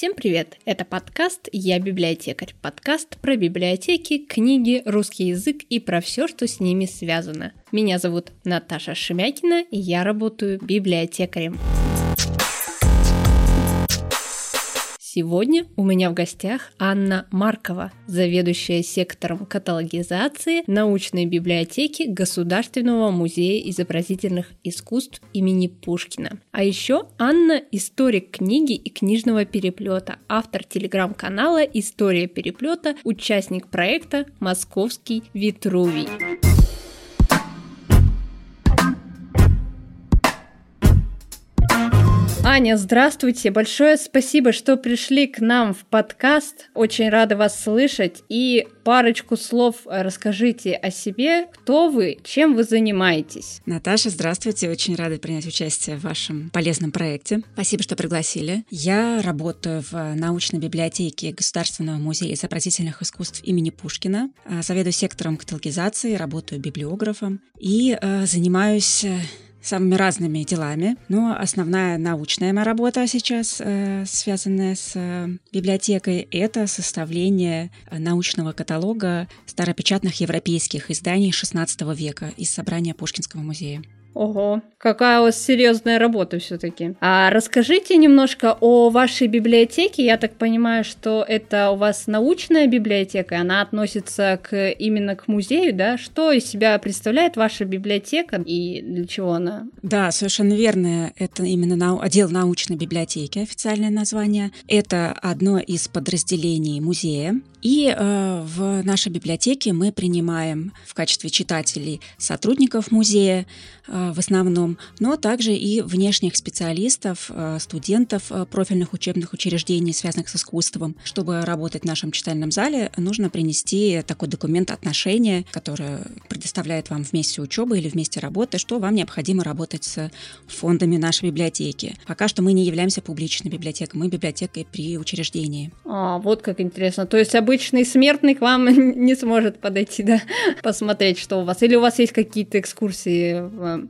Всем привет! Это подкаст «Я библиотекарь». Подкаст про библиотеки, книги, русский язык и про все, что с ними связано. Меня зовут Наташа Шемякина, и я работаю библиотекарем. Сегодня у меня в гостях Анна Маркова, заведующая сектором каталогизации научной библиотеки Государственного музея изобразительных искусств имени Пушкина. А еще Анна – историк книги и книжного переплета, автор телеграм-канала «История переплета», участник проекта «Московский Витрувий». Аня, здравствуйте. Большое спасибо, что пришли к нам в подкаст. Очень рада вас слышать. И парочку слов расскажите о себе. Кто вы, чем вы занимаетесь? Наташа, здравствуйте. Очень рада принять участие в вашем полезном проекте. Спасибо, что пригласили. Я работаю в научной библиотеке Государственного музея изобразительных искусств имени Пушкина. Заведую сектором каталогизации, работаю библиографом и э, занимаюсь э, самыми разными делами. Но основная научная моя работа сейчас, э, связанная с э, библиотекой, это составление э, научного каталога старопечатных европейских изданий XVI века из собрания Пушкинского музея. Ого, какая у вас серьезная работа все-таки. А расскажите немножко о вашей библиотеке. Я так понимаю, что это у вас научная библиотека, она относится к именно к музею, да? Что из себя представляет ваша библиотека и для чего она? Да, совершенно верно. Это именно нау- отдел научной библиотеки, официальное название. Это одно из подразделений музея. И э, в нашей библиотеке мы принимаем в качестве читателей сотрудников музея, Э, в основном, но также и внешних специалистов, э, студентов э, профильных учебных учреждений, связанных с искусством. Чтобы работать в нашем читальном зале, нужно принести такой документ отношения, который предоставляет вам вместе учебы или вместе работы, что вам необходимо работать с фондами нашей библиотеки. Пока что мы не являемся публичной библиотекой, мы библиотекой при учреждении. А, вот как интересно. То есть обычный смертный к вам не сможет подойти, да, посмотреть, что у вас. Или у вас есть какие-то экскурсии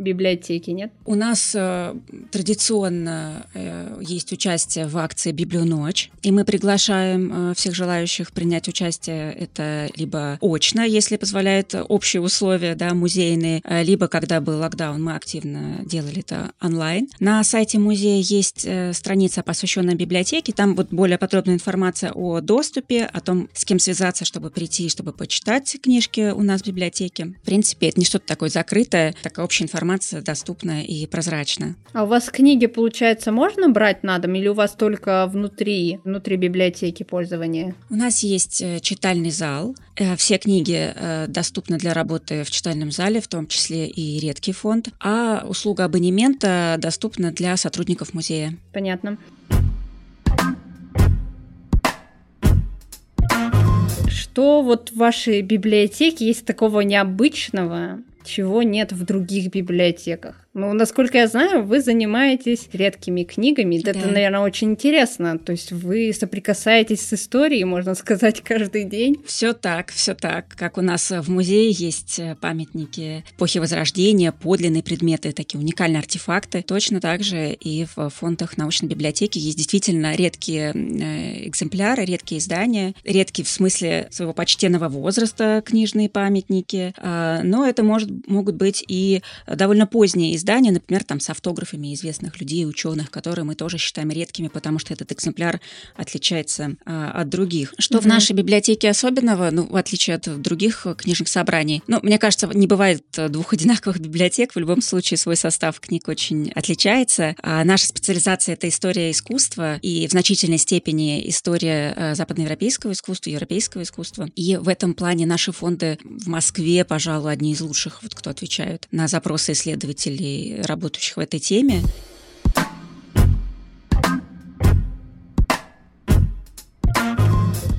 библиотеки, нет? У нас э, традиционно э, есть участие в акции «Библионочь», и мы приглашаем э, всех желающих принять участие. Это либо очно, если позволяют общие условия да, музейные, э, либо, когда был локдаун, мы активно делали это онлайн. На сайте музея есть э, страница, посвященная библиотеке. Там вот более подробная информация о доступе, о том, с кем связаться, чтобы прийти, чтобы почитать книжки у нас в библиотеке. В принципе, это не что-то такое закрытое, такая общая информация доступна и прозрачна. А у вас книги, получается, можно брать на дом или у вас только внутри, внутри библиотеки пользования? У нас есть э, читальный зал. Э, все книги э, доступны для работы в читальном зале, в том числе и редкий фонд. А услуга абонемента доступна для сотрудников музея. Понятно. Что вот в вашей библиотеке есть такого необычного, чего нет в других библиотеках? Ну, насколько я знаю, вы занимаетесь редкими книгами. Да. Это, наверное, очень интересно. То есть вы соприкасаетесь с историей, можно сказать, каждый день. Все так, все так. Как у нас в музее есть э, памятники эпохи Возрождения, подлинные предметы, такие уникальные артефакты. Точно так же и в фондах научной библиотеки есть действительно редкие э, экземпляры, редкие издания, редкие в смысле своего почтенного возраста книжные памятники. А, но это может, могут быть и довольно поздние издания, например, там с автографами известных людей, ученых, которые мы тоже считаем редкими, потому что этот экземпляр отличается а, от других. Что mm-hmm. в нашей библиотеке особенного, ну, в отличие от других книжных собраний, ну, мне кажется, не бывает двух одинаковых библиотек, в любом случае свой состав книг очень отличается. А наша специализация — это история искусства и в значительной степени история а, западноевропейского искусства, европейского искусства. И в этом плане наши фонды в Москве, пожалуй, одни из лучших, вот кто отвечают на запросы исследователей работающих в этой теме.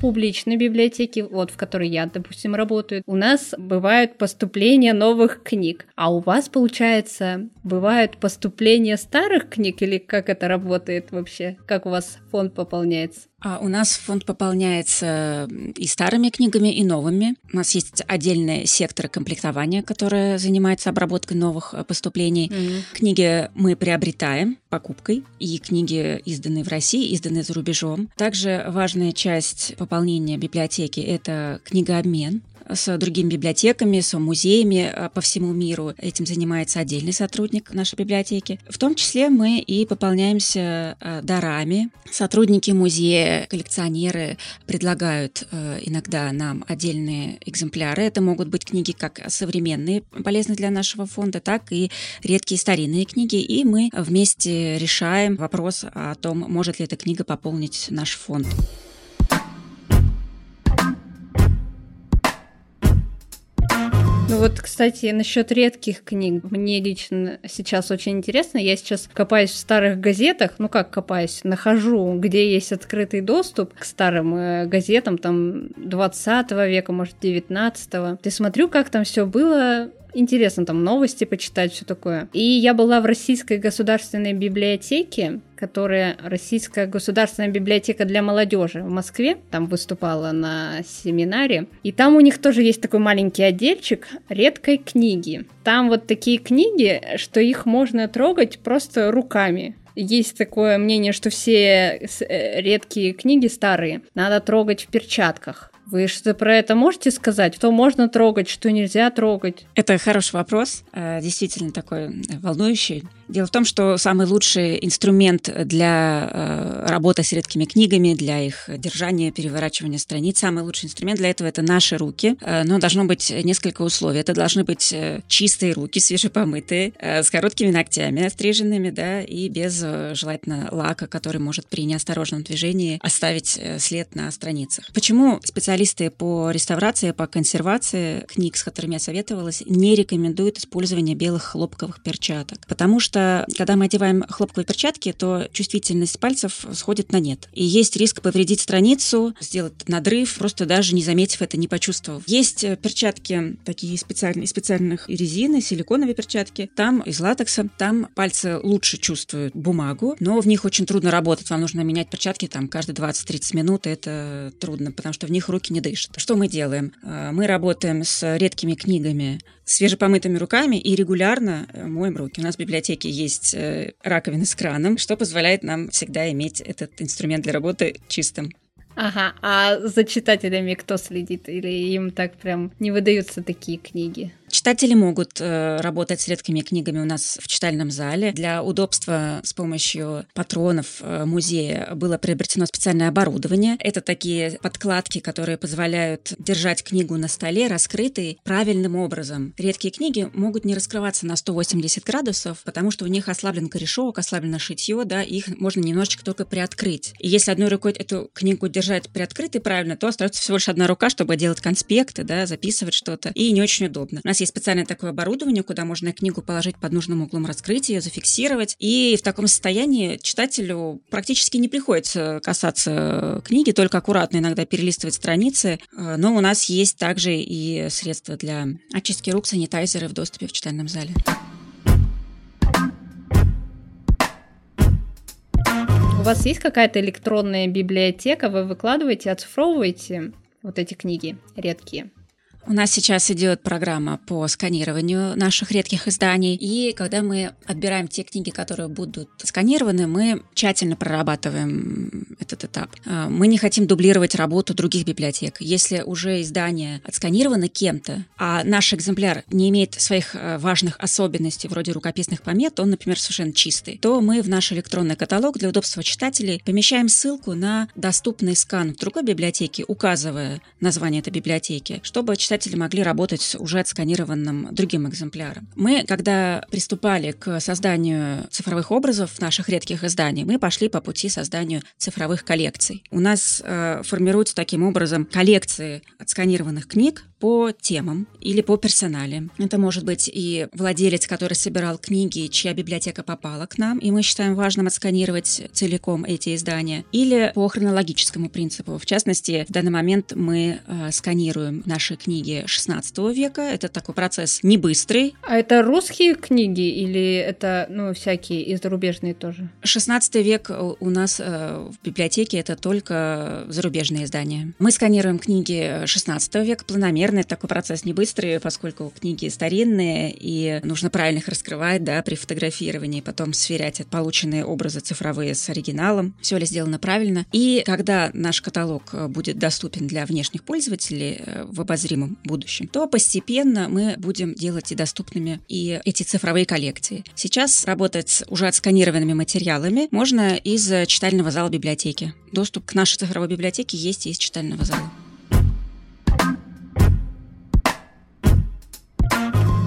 публичной библиотеке, вот в которой я, допустим, работаю, у нас бывают поступления новых книг. А у вас, получается, бывают поступления старых книг или как это работает вообще? Как у вас фонд пополняется? А у нас фонд пополняется и старыми книгами, и новыми. У нас есть отдельный сектор комплектования, который занимается обработкой новых э, поступлений. Mm-hmm. Книги мы приобретаем покупкой, и книги, изданные в России, изданные за рубежом. Также важная часть пополнения библиотеки – это книгообмен с другими библиотеками, с музеями а, по всему миру. Этим занимается отдельный сотрудник нашей библиотеки. В том числе мы и пополняемся а, дарами. Сотрудники музея, коллекционеры предлагают а, иногда нам отдельные экземпляры. Это могут быть книги как современные, полезные для нашего фонда, так и редкие старинные книги. И мы вместе решаем вопрос о том, может ли эта книга пополнить наш фонд. Ну вот, кстати, насчет редких книг. Мне лично сейчас очень интересно. Я сейчас копаюсь в старых газетах. Ну как копаюсь? Нахожу, где есть открытый доступ к старым э, газетам, там 20 века, может, 19 -го. Ты смотрю, как там все было интересно там новости почитать, все такое. И я была в Российской государственной библиотеке, которая Российская государственная библиотека для молодежи в Москве, там выступала на семинаре. И там у них тоже есть такой маленький отдельчик редкой книги. Там вот такие книги, что их можно трогать просто руками. Есть такое мнение, что все э, редкие книги старые надо трогать в перчатках. Вы что про это можете сказать? Что можно трогать, что нельзя трогать? Это хороший вопрос, э, действительно такой волнующий. Дело в том, что самый лучший инструмент для э, работы с редкими книгами, для их держания, переворачивания страниц, самый лучший инструмент для этого это наши руки. Э, но должно быть несколько условий. Это должны быть э, чистые руки, свежепомытые, с короткими ногтями остриженными, да, и без желательно лака, который может при неосторожном движении оставить след на страницах. Почему специалисты по реставрации, по консервации книг, с которыми я советовалась, не рекомендуют использование белых хлопковых перчаток? Потому что когда мы одеваем хлопковые перчатки, то чувствительность пальцев сходит на нет. И есть риск повредить страницу, сделать надрыв, просто даже не заметив это, не почувствовав. Есть э, перчатки такие специальные, специальных резины, силиконовые перчатки. Там из латекса, там пальцы лучше чувствуют бумагу, но в них очень трудно работать. Вам нужно менять перчатки там каждые 20-30 минут, и это трудно, потому что в них руки не дышат. Что мы делаем? Э, мы работаем с редкими книгами свежепомытыми руками и регулярно э, моем руки. У нас в библиотеке есть э, раковины с краном, что позволяет нам всегда иметь этот инструмент для работы чистым. Ага, а за читателями кто следит? Или им так прям не выдаются такие книги? Читатели могут э, работать с редкими книгами у нас в читальном зале. Для удобства с помощью патронов э, музея было приобретено специальное оборудование. Это такие подкладки, которые позволяют держать книгу на столе раскрытой правильным образом. Редкие книги могут не раскрываться на 180 градусов, потому что у них ослаблен корешок, ослаблено шитье, да, их можно немножечко только приоткрыть. И если одной рукой эту книгу держать приоткрытой правильно, то остается всего лишь одна рука, чтобы делать конспекты, да, записывать что-то. И не очень удобно. У нас есть специальное такое оборудование, куда можно книгу положить под нужным углом раскрытия, зафиксировать. И в таком состоянии читателю практически не приходится касаться книги, только аккуратно иногда перелистывать страницы. Э, но у нас есть также и средства для очистки рук, санитайзеры в доступе в читальном зале. У вас есть какая-то электронная библиотека, вы выкладываете, оцифровываете вот эти книги редкие? У нас сейчас идет программа по сканированию наших редких изданий, и когда мы отбираем те книги, которые будут сканированы, мы тщательно прорабатываем этот этап. А, мы не хотим дублировать работу других библиотек. Если уже издание отсканировано кем-то, а наш экземпляр не имеет своих а, важных особенностей, вроде рукописных помет, он, например, совершенно чистый, то мы в наш электронный каталог для удобства читателей помещаем ссылку на доступный скан в другой библиотеке, указывая название этой библиотеки, чтобы читатель читатели могли работать с уже отсканированным другим экземпляром. Мы, когда приступали к созданию цифровых образов наших редких изданий, мы пошли по пути созданию цифровых коллекций. У нас э, формируются таким образом коллекции отсканированных книг, по темам или по персонале. Это может быть и владелец, который собирал книги, чья библиотека попала к нам, и мы считаем важным отсканировать целиком эти издания, или по хронологическому принципу. В частности, в данный момент мы э, сканируем наши книги 16 века. Это такой процесс не быстрый. А это русские книги или это ну, всякие и зарубежные тоже? 16 век у нас э, в библиотеке это только зарубежные издания. Мы сканируем книги 16 века планомерно. Это такой процесс не быстрый, поскольку книги старинные, и нужно правильно их раскрывать да, при фотографировании, потом сверять полученные образы цифровые с оригиналом. Все ли сделано правильно. И когда наш каталог э, будет доступен для внешних пользователей э, в обозримом будущем, то постепенно мы будем делать и доступными и эти цифровые коллекции. Сейчас работать уже отсканированными материалами можно из читального зала библиотеки. Доступ к нашей цифровой библиотеке есть и из читального зала.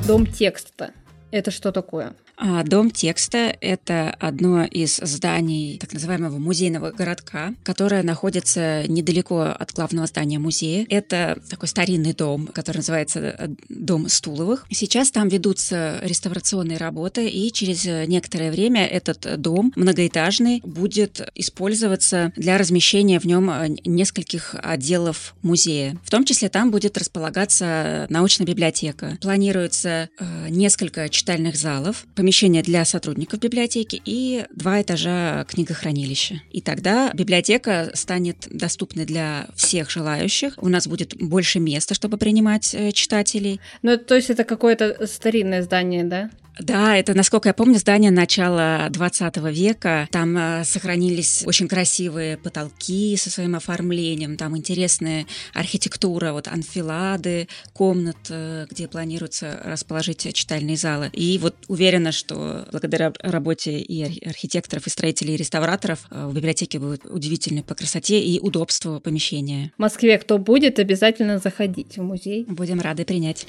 Дом текста. Это что такое? А Дом текста – это одно из зданий так называемого музейного городка, которое находится недалеко от главного здания музея. Это такой старинный дом, который называется э, Дом Стуловых. Сейчас там ведутся реставрационные работы, и через некоторое время этот дом многоэтажный будет использоваться для размещения в нем э, нескольких отделов музея. В том числе там будет располагаться научная библиотека. Планируется э, несколько читальных залов, помещение для сотрудников библиотеки и два этажа книгохранилища. И тогда библиотека станет доступной для всех желающих. У нас будет больше места, чтобы принимать э, читателей. Ну, то есть это какое-то старинное здание, да? Да, это, насколько я помню, здание начала 20 века. Там э, сохранились очень красивые потолки со своим оформлением, там интересная архитектура, вот анфилады, комнат, э, где планируется расположить читальные залы. И вот уверена, что благодаря работе и архитекторов, и строителей, и реставраторов э, в библиотеке будет удивительно по красоте и удобству помещения. В Москве кто будет, обязательно заходить в музей. Будем рады принять.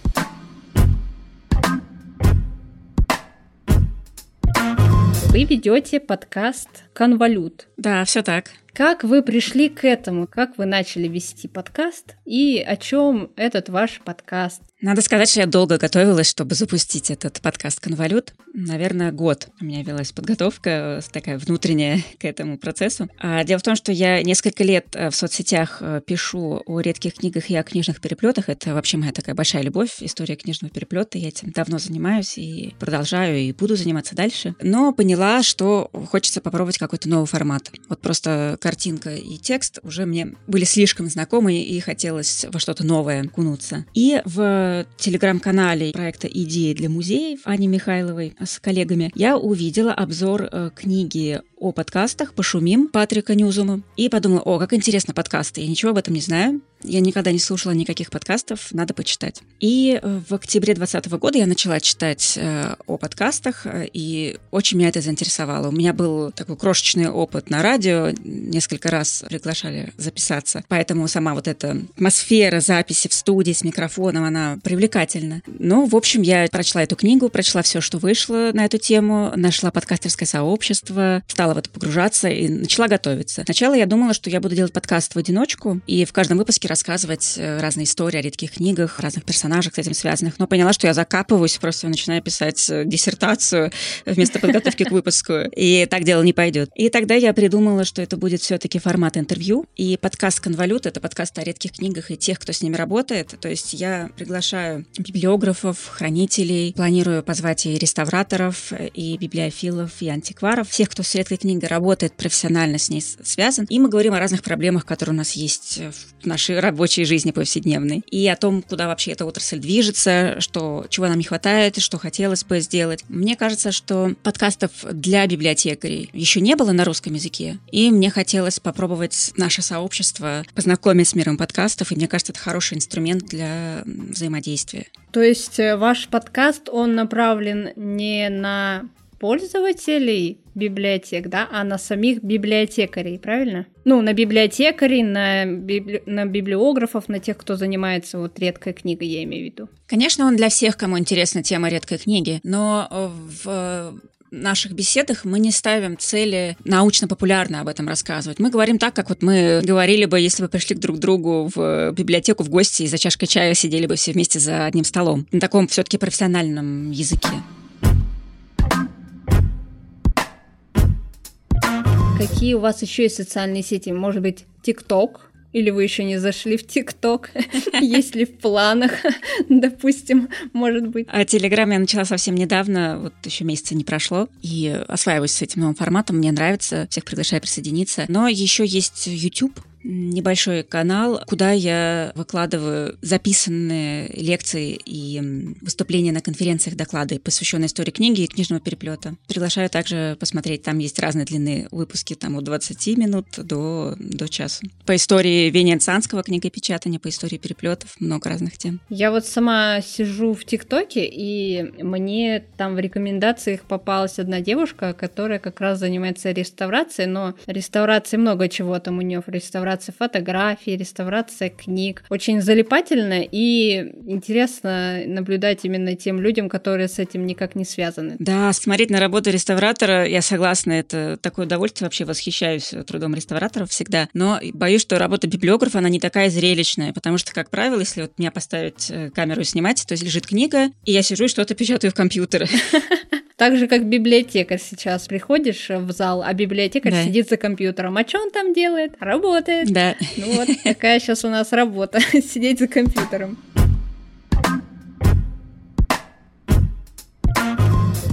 Вы ведете подкаст «Конвалют». Да, все так. Как вы пришли к этому? Как вы начали вести подкаст? И о чем этот ваш подкаст? Надо сказать, что я долго готовилась, чтобы запустить этот подкаст «Конвалют». Наверное, год у меня велась подготовка, такая внутренняя к этому процессу. А дело в том, что я несколько лет э, в соцсетях э, пишу о редких книгах и о книжных переплетах. Это вообще моя такая большая любовь, история книжного переплета. Я этим давно занимаюсь и продолжаю, и буду заниматься дальше. Но поняла, что хочется попробовать какой-то новый формат. Вот просто картинка и текст уже мне были слишком знакомы, и хотелось во что-то новое кунуться. И в телеграм-канале проекта «Идеи для музеев» Ани Михайловой с коллегами я увидела обзор э, книги о подкастах «Пошумим» Патрика Ньюзума и подумала, о, как интересно подкасты, я ничего об этом не знаю, я никогда не слушала никаких подкастов, надо почитать. И э, в октябре 2020 года я начала читать э, о подкастах, э, и очень меня это заинтересовало. У меня был такой крошечный опыт на радио, несколько раз приглашали записаться, поэтому сама вот эта атмосфера записи в студии с микрофоном, она привлекательна. Но, в общем, я прочла эту книгу, прочла все, что вышло на эту тему, нашла подкастерское сообщество, стала в это погружаться и начала готовиться. Сначала я думала, что я буду делать подкаст в одиночку, и в каждом выпуске рассказывать э, разные истории о редких книгах, разных персонажах с этим связанных, но поняла, что я закапываюсь, просто начинаю писать э, диссертацию вместо подготовки к выпуску, и так дело не пойдет. И тогда я придумала, что это будет все-таки формат интервью, и подкаст «Конвалют» — это подкаст о редких книгах и тех, кто с ними работает, то есть я приглашаю библиографов, хранителей, планирую позвать и реставраторов, и библиофилов, и антикваров, всех, кто с редкой книгой работает, профессионально с ней связан, и мы говорим о разных проблемах, которые у нас есть в нашей рабочей жизни повседневной. И о том, куда вообще эта отрасль движется, что, чего нам не хватает, что хотелось бы сделать. Мне кажется, что подкастов для библиотекарей еще не было на русском языке. И мне хотелось попробовать наше сообщество познакомить с миром подкастов. И мне кажется, это хороший инструмент для взаимодействия. То есть э, ваш подкаст, он направлен не на пользователей библиотек, да, а на самих библиотекарей, правильно? Ну, на библиотекарей, на, библи... на библиографов, на тех, кто занимается вот редкой книгой, я имею в виду. Конечно, он для всех, кому интересна тема редкой книги, но в наших беседах мы не ставим цели научно-популярно об этом рассказывать. Мы говорим так, как вот мы говорили бы, если бы пришли друг к другу в библиотеку в гости и за чашкой чая сидели бы все вместе за одним столом. На таком все-таки профессиональном языке. Какие у вас еще есть социальные сети? Может быть, ТикТок? Или вы еще не зашли в ТикТок? Есть ли в планах, допустим, может быть? А Телеграм я начала совсем недавно, вот еще месяца не прошло, и осваиваюсь с этим новым форматом, мне нравится, всех приглашаю присоединиться. Но еще есть YouTube, небольшой канал, куда я выкладываю записанные лекции и выступления на конференциях, доклады, посвященные истории книги и книжного переплета. Приглашаю также посмотреть, там есть разные длины выпуски, там от 20 минут до, до часа. По истории венецианского книгопечатания, по истории переплетов, много разных тем. Я вот сама сижу в ТикТоке, и мне там в рекомендациях попалась одна девушка, которая как раз занимается реставрацией, но реставрации много чего там у нее в реставрации реставрация фотографий, реставрация книг. Очень залипательно и интересно наблюдать именно тем людям, которые с этим никак не связаны. Да, смотреть на работу реставратора, я согласна, это такое удовольствие, вообще восхищаюсь трудом реставраторов всегда, но боюсь, что работа библиографа, она не такая зрелищная, потому что, как правило, если вот меня поставить э, камеру и снимать, то лежит книга, и я сижу и что-то печатаю в компьютер. Так же, как библиотекарь сейчас. Приходишь в зал, а библиотекарь да. сидит за компьютером. А что он там делает? Работает. Да. Ну вот, такая сейчас у нас работа. Сидеть за компьютером.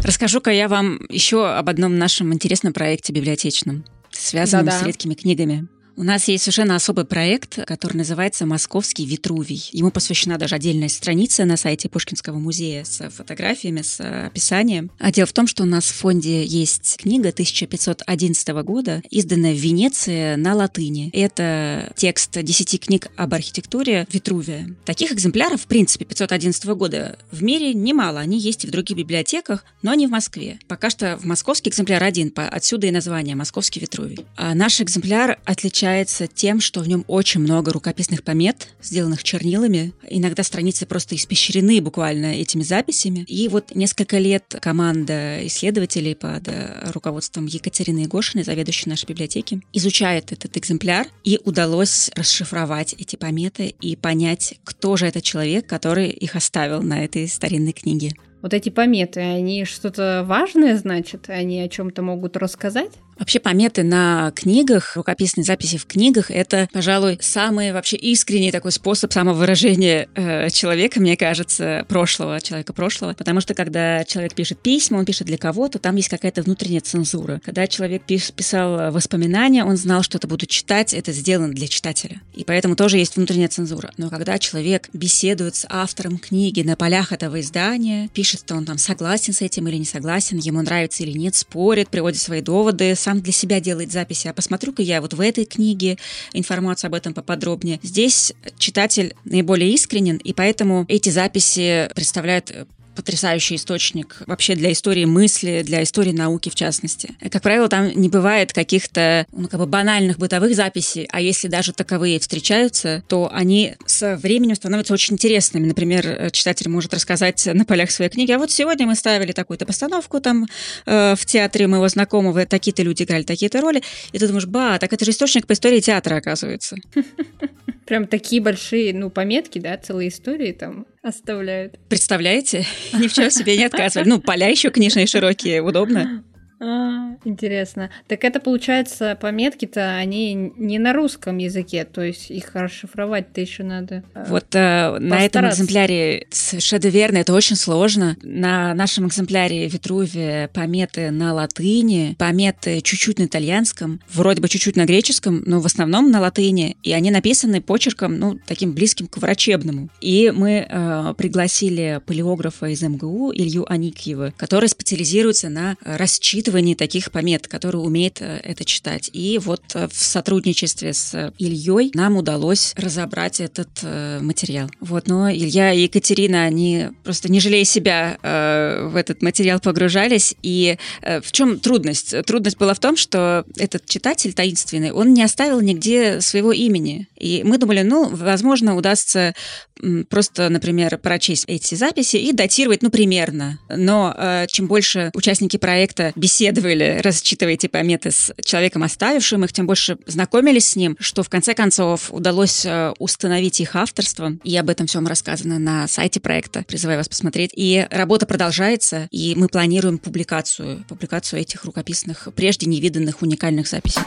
Расскажу-ка я вам еще об одном нашем интересном проекте библиотечном, связанном Да-да. с редкими книгами. У нас есть совершенно особый проект, который называется «Московский Витрувий». Ему посвящена даже отдельная страница на сайте Пушкинского музея с фотографиями, с описанием. А дело в том, что у нас в фонде есть книга 1511 года, изданная в Венеции на латыни. Это текст 10 книг об архитектуре Витрувия. Таких экземпляров, в принципе, 511 года в мире немало. Они есть и в других библиотеках, но не в Москве. Пока что в московский экземпляр один, отсюда и название «Московский Витрувий». А наш экземпляр отличается отличается тем, что в нем очень много рукописных помет, сделанных чернилами. Иногда страницы просто испещрены буквально этими записями. И вот несколько лет команда исследователей под руководством Екатерины Егошиной, заведующей нашей библиотеки, изучает этот экземпляр, и удалось расшифровать эти пометы и понять, кто же этот человек, который их оставил на этой старинной книге. Вот эти пометы, они что-то важное значат? Они о чем-то могут рассказать? Вообще пометы на книгах, рукописные записи в книгах — это, пожалуй, самый вообще искренний такой способ самовыражения э, человека, мне кажется, прошлого, человека прошлого. Потому что когда человек пишет письма, он пишет для кого-то, там есть какая-то внутренняя цензура. Когда человек пис писал воспоминания, он знал, что это буду читать, это сделано для читателя. И поэтому тоже есть внутренняя цензура. Но когда человек беседует с автором книги на полях этого издания, пишет, что он там согласен с этим или не согласен, ему нравится или нет, спорит, приводит свои доводы, сам для себя делает записи, а посмотрю-ка я вот в этой книге информацию об этом поподробнее. Здесь читатель наиболее искренен, и поэтому эти записи представляют потрясающий источник вообще для истории мысли, для истории науки в частности. Как правило, там не бывает каких-то ну, как бы банальных бытовых записей, а если даже таковые встречаются, то они со временем становятся очень интересными. Например, читатель может рассказать на полях своей книги, а вот сегодня мы ставили такую-то постановку там э, в театре моего знакомого, такие-то люди играли такие-то роли, и ты думаешь, ба, так это же источник по истории театра, оказывается. Прям такие большие, ну, пометки, да, целые истории там оставляют. Представляете? Ни в чем себе не отказывали. Ну, поля еще книжные широкие, удобно. А, интересно. Так это получается, пометки-то они не на русском языке, то есть их расшифровать-то еще надо. Э, вот э, на этом экземпляре совершенно верно, это очень сложно. На нашем экземпляре Витрувия пометы на латыни, пометы чуть-чуть на итальянском, вроде бы чуть-чуть на греческом, но в основном на латыни, и они написаны почерком, ну, таким близким к врачебному. И мы э, пригласили палеографа из МГУ Илью Аникьева, который специализируется на расчитывании впитывании таких помет, который умеет э, это читать. И вот э, в сотрудничестве с Ильей нам удалось разобрать этот э, материал. Вот, но Илья и Екатерина, они просто не жалея себя э, в этот материал погружались. И э, в чем трудность? Трудность была в том, что этот читатель таинственный, он не оставил нигде своего имени. И мы думали, ну, возможно, удастся просто, например, прочесть эти записи и датировать, ну, примерно. Но э, чем больше участники проекта беседовали, расчитывая эти пометы с человеком, оставившим их, тем больше знакомились с ним, что в конце концов удалось э, установить их авторство. И об этом всем рассказано на сайте проекта. Призываю вас посмотреть. И работа продолжается, и мы планируем публикацию, публикацию этих рукописных, прежде невиданных уникальных записей.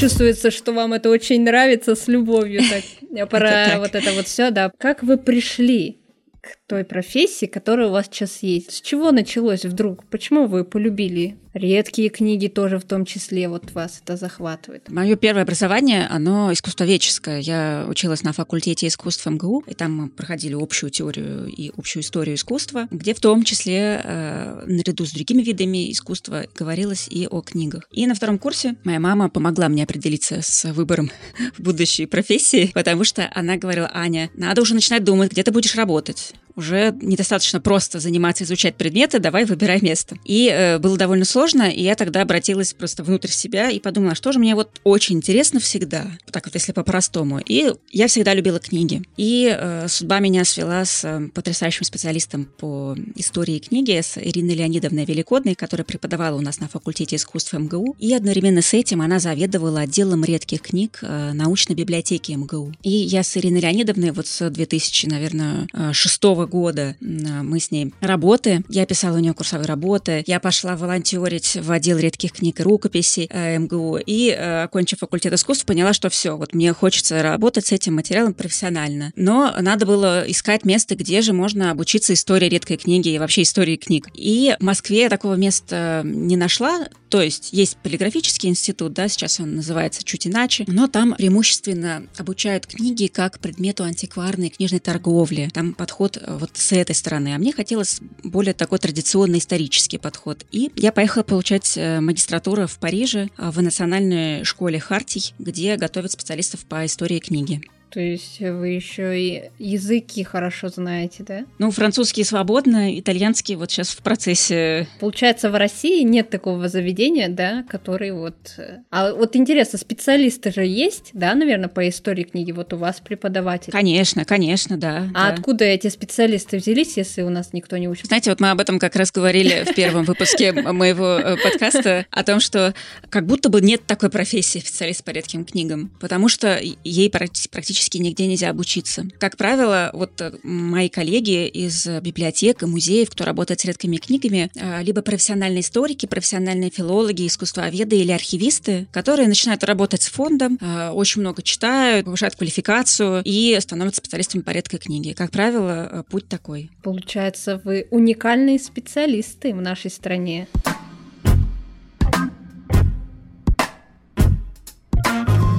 Чувствуется, что вам это очень нравится с любовью. Так, про вот это вот все, да. Как вы пришли к той профессии, которая у вас сейчас есть? С чего началось вдруг? Почему вы полюбили Редкие книги тоже в том числе вот вас это захватывает. Мое первое образование, оно искусствоведческое. Я училась на факультете искусств МГУ, и там мы проходили общую теорию и общую историю искусства, где в том числе э, наряду с другими видами искусства говорилось и о книгах. И на втором курсе моя мама помогла мне определиться с выбором в будущей профессии, потому что она говорила, Аня, надо уже начинать думать, где ты будешь работать уже недостаточно просто заниматься, изучать предметы, давай выбирай место. И э, было довольно сложно, и я тогда обратилась просто внутрь себя и подумала, что же мне вот очень интересно всегда, так вот если по-простому. И я всегда любила книги. И э, судьба меня свела с э, потрясающим специалистом по истории книги, с Ириной Леонидовной Великодной, которая преподавала у нас на факультете искусств МГУ. И одновременно с этим она заведовала отделом редких книг э, научной библиотеки МГУ. И я с Ириной Леонидовной вот с 2000, наверное, э, шестого года мы с ней работы. Я писала у нее курсовые работы. Я пошла волонтерить в отдел редких книг и рукописей э, МГУ. И, э, окончив факультет искусств, поняла, что все, вот мне хочется работать с этим материалом профессионально. Но надо было искать место, где же можно обучиться истории редкой книги и вообще истории книг. И в Москве я такого места не нашла. То есть есть полиграфический институт, да, сейчас он называется чуть иначе, но там преимущественно обучают книги как предмету антикварной книжной торговли. Там подход э, вот с этой стороны. А мне хотелось более такой традиционный исторический подход. И я поехала получать э, магистратуру в Париже э, в национальной школе Хартий, где готовят специалистов по истории книги. То есть вы еще и языки хорошо знаете, да? Ну, французский свободно, итальянский вот сейчас в процессе. Получается, в России нет такого заведения, да, который вот... Э, а вот интересно, специалисты же есть, да, наверное, по истории книги? Вот у вас преподаватель. Конечно, конечно, да. А да. откуда эти специалисты взялись, если у нас никто не учит? Знаете, вот мы об этом как раз говорили в первом выпуске моего э, подкаста, о том, что как будто бы нет такой профессии специалист по редким книгам, потому что ей практически практически нигде нельзя обучиться. Как правило, вот э, мои коллеги из библиотек и музеев, кто работает с редкими книгами, э, либо профессиональные историки, профессиональные филологи, искусствоведы или архивисты, которые начинают работать с фондом, э, очень много читают, повышают квалификацию и становятся специалистами по редкой книге. Как правило, путь такой. Получается, вы уникальные специалисты в нашей стране.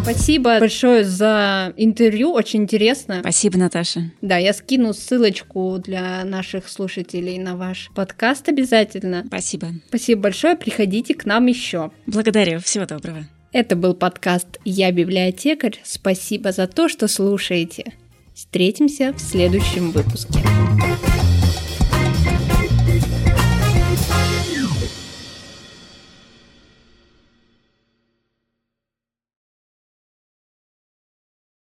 Спасибо большое за интервью, очень интересно. Спасибо, Наташа. Да, я скину ссылочку для наших слушателей на ваш подкаст обязательно. Спасибо. Спасибо большое, приходите к нам еще. Благодарю, всего доброго. Это был подкаст «Я библиотекарь». Спасибо за то, что слушаете. Встретимся в следующем выпуске.